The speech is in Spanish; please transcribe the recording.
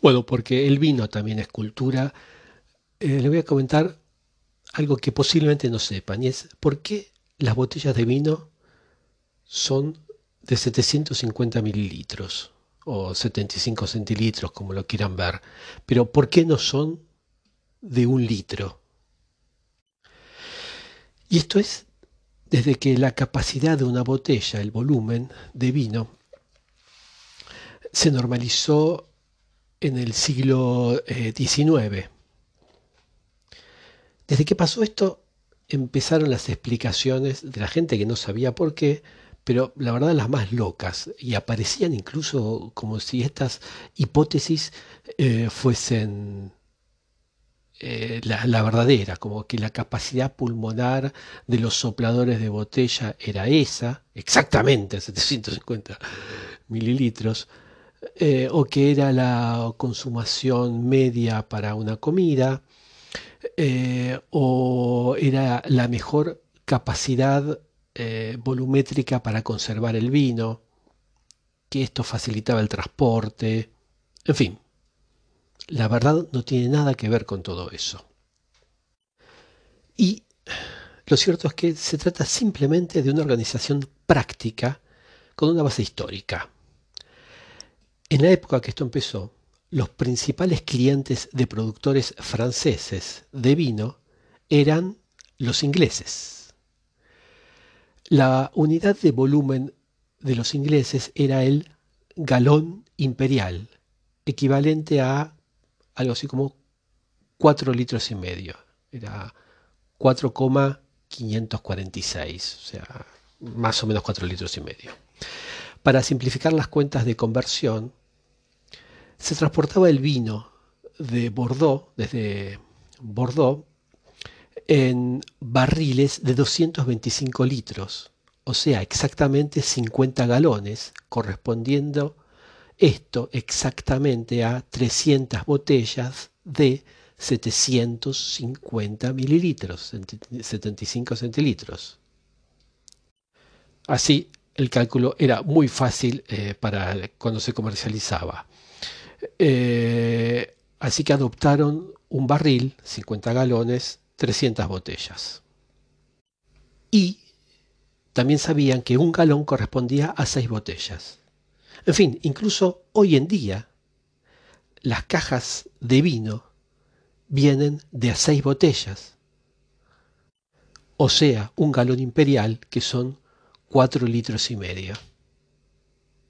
Bueno, porque el vino también es cultura, eh, le voy a comentar algo que posiblemente no sepan, y es por qué las botellas de vino son de 750 mililitros o 75 centilitros, como lo quieran ver, pero ¿por qué no son de un litro? Y esto es desde que la capacidad de una botella, el volumen de vino, se normalizó en el siglo XIX. Eh, desde que pasó esto, empezaron las explicaciones de la gente que no sabía por qué, pero la verdad las más locas, y aparecían incluso como si estas hipótesis eh, fuesen eh, la, verdadera, como que la capacidad pulmonar de los sopladores de botella era esa, exactamente 750 mililitros, eh, o que era la consumación media para una comida, eh, o era la mejor capacidad volumétrica para conservar el vino, que esto facilitaba el transporte, en fin, la verdad no tiene nada que ver con todo eso. Y lo cierto es que se trata simplemente de una organización práctica con una base histórica. En la época que esto empezó, los principales clientes de productores franceses de vino eran los ingleses. La unidad de volumen de los ingleses era el galón imperial, equivalente a algo así como 4 litros y medio. Era 4,546, o sea, más o menos 4 litros y medio. Para simplificar las cuentas de conversión, se transportaba el vino de Bordeaux, desde Bordeaux, en barriles de 225 litros, o sea, exactamente 50 galones, correspondiendo esto exactamente a 300 botellas de 750 mililitros, 75 centilitros. Así, el cálculo era muy fácil eh, para cuando se comercializaba. Eh, así que adoptaron un barril, 50 galones, 300 botellas. Y también sabían que un galón correspondía a 6 botellas. En fin, incluso hoy en día las cajas de vino vienen de a seis botellas, o sea, un galón imperial que son cuatro litros y medio.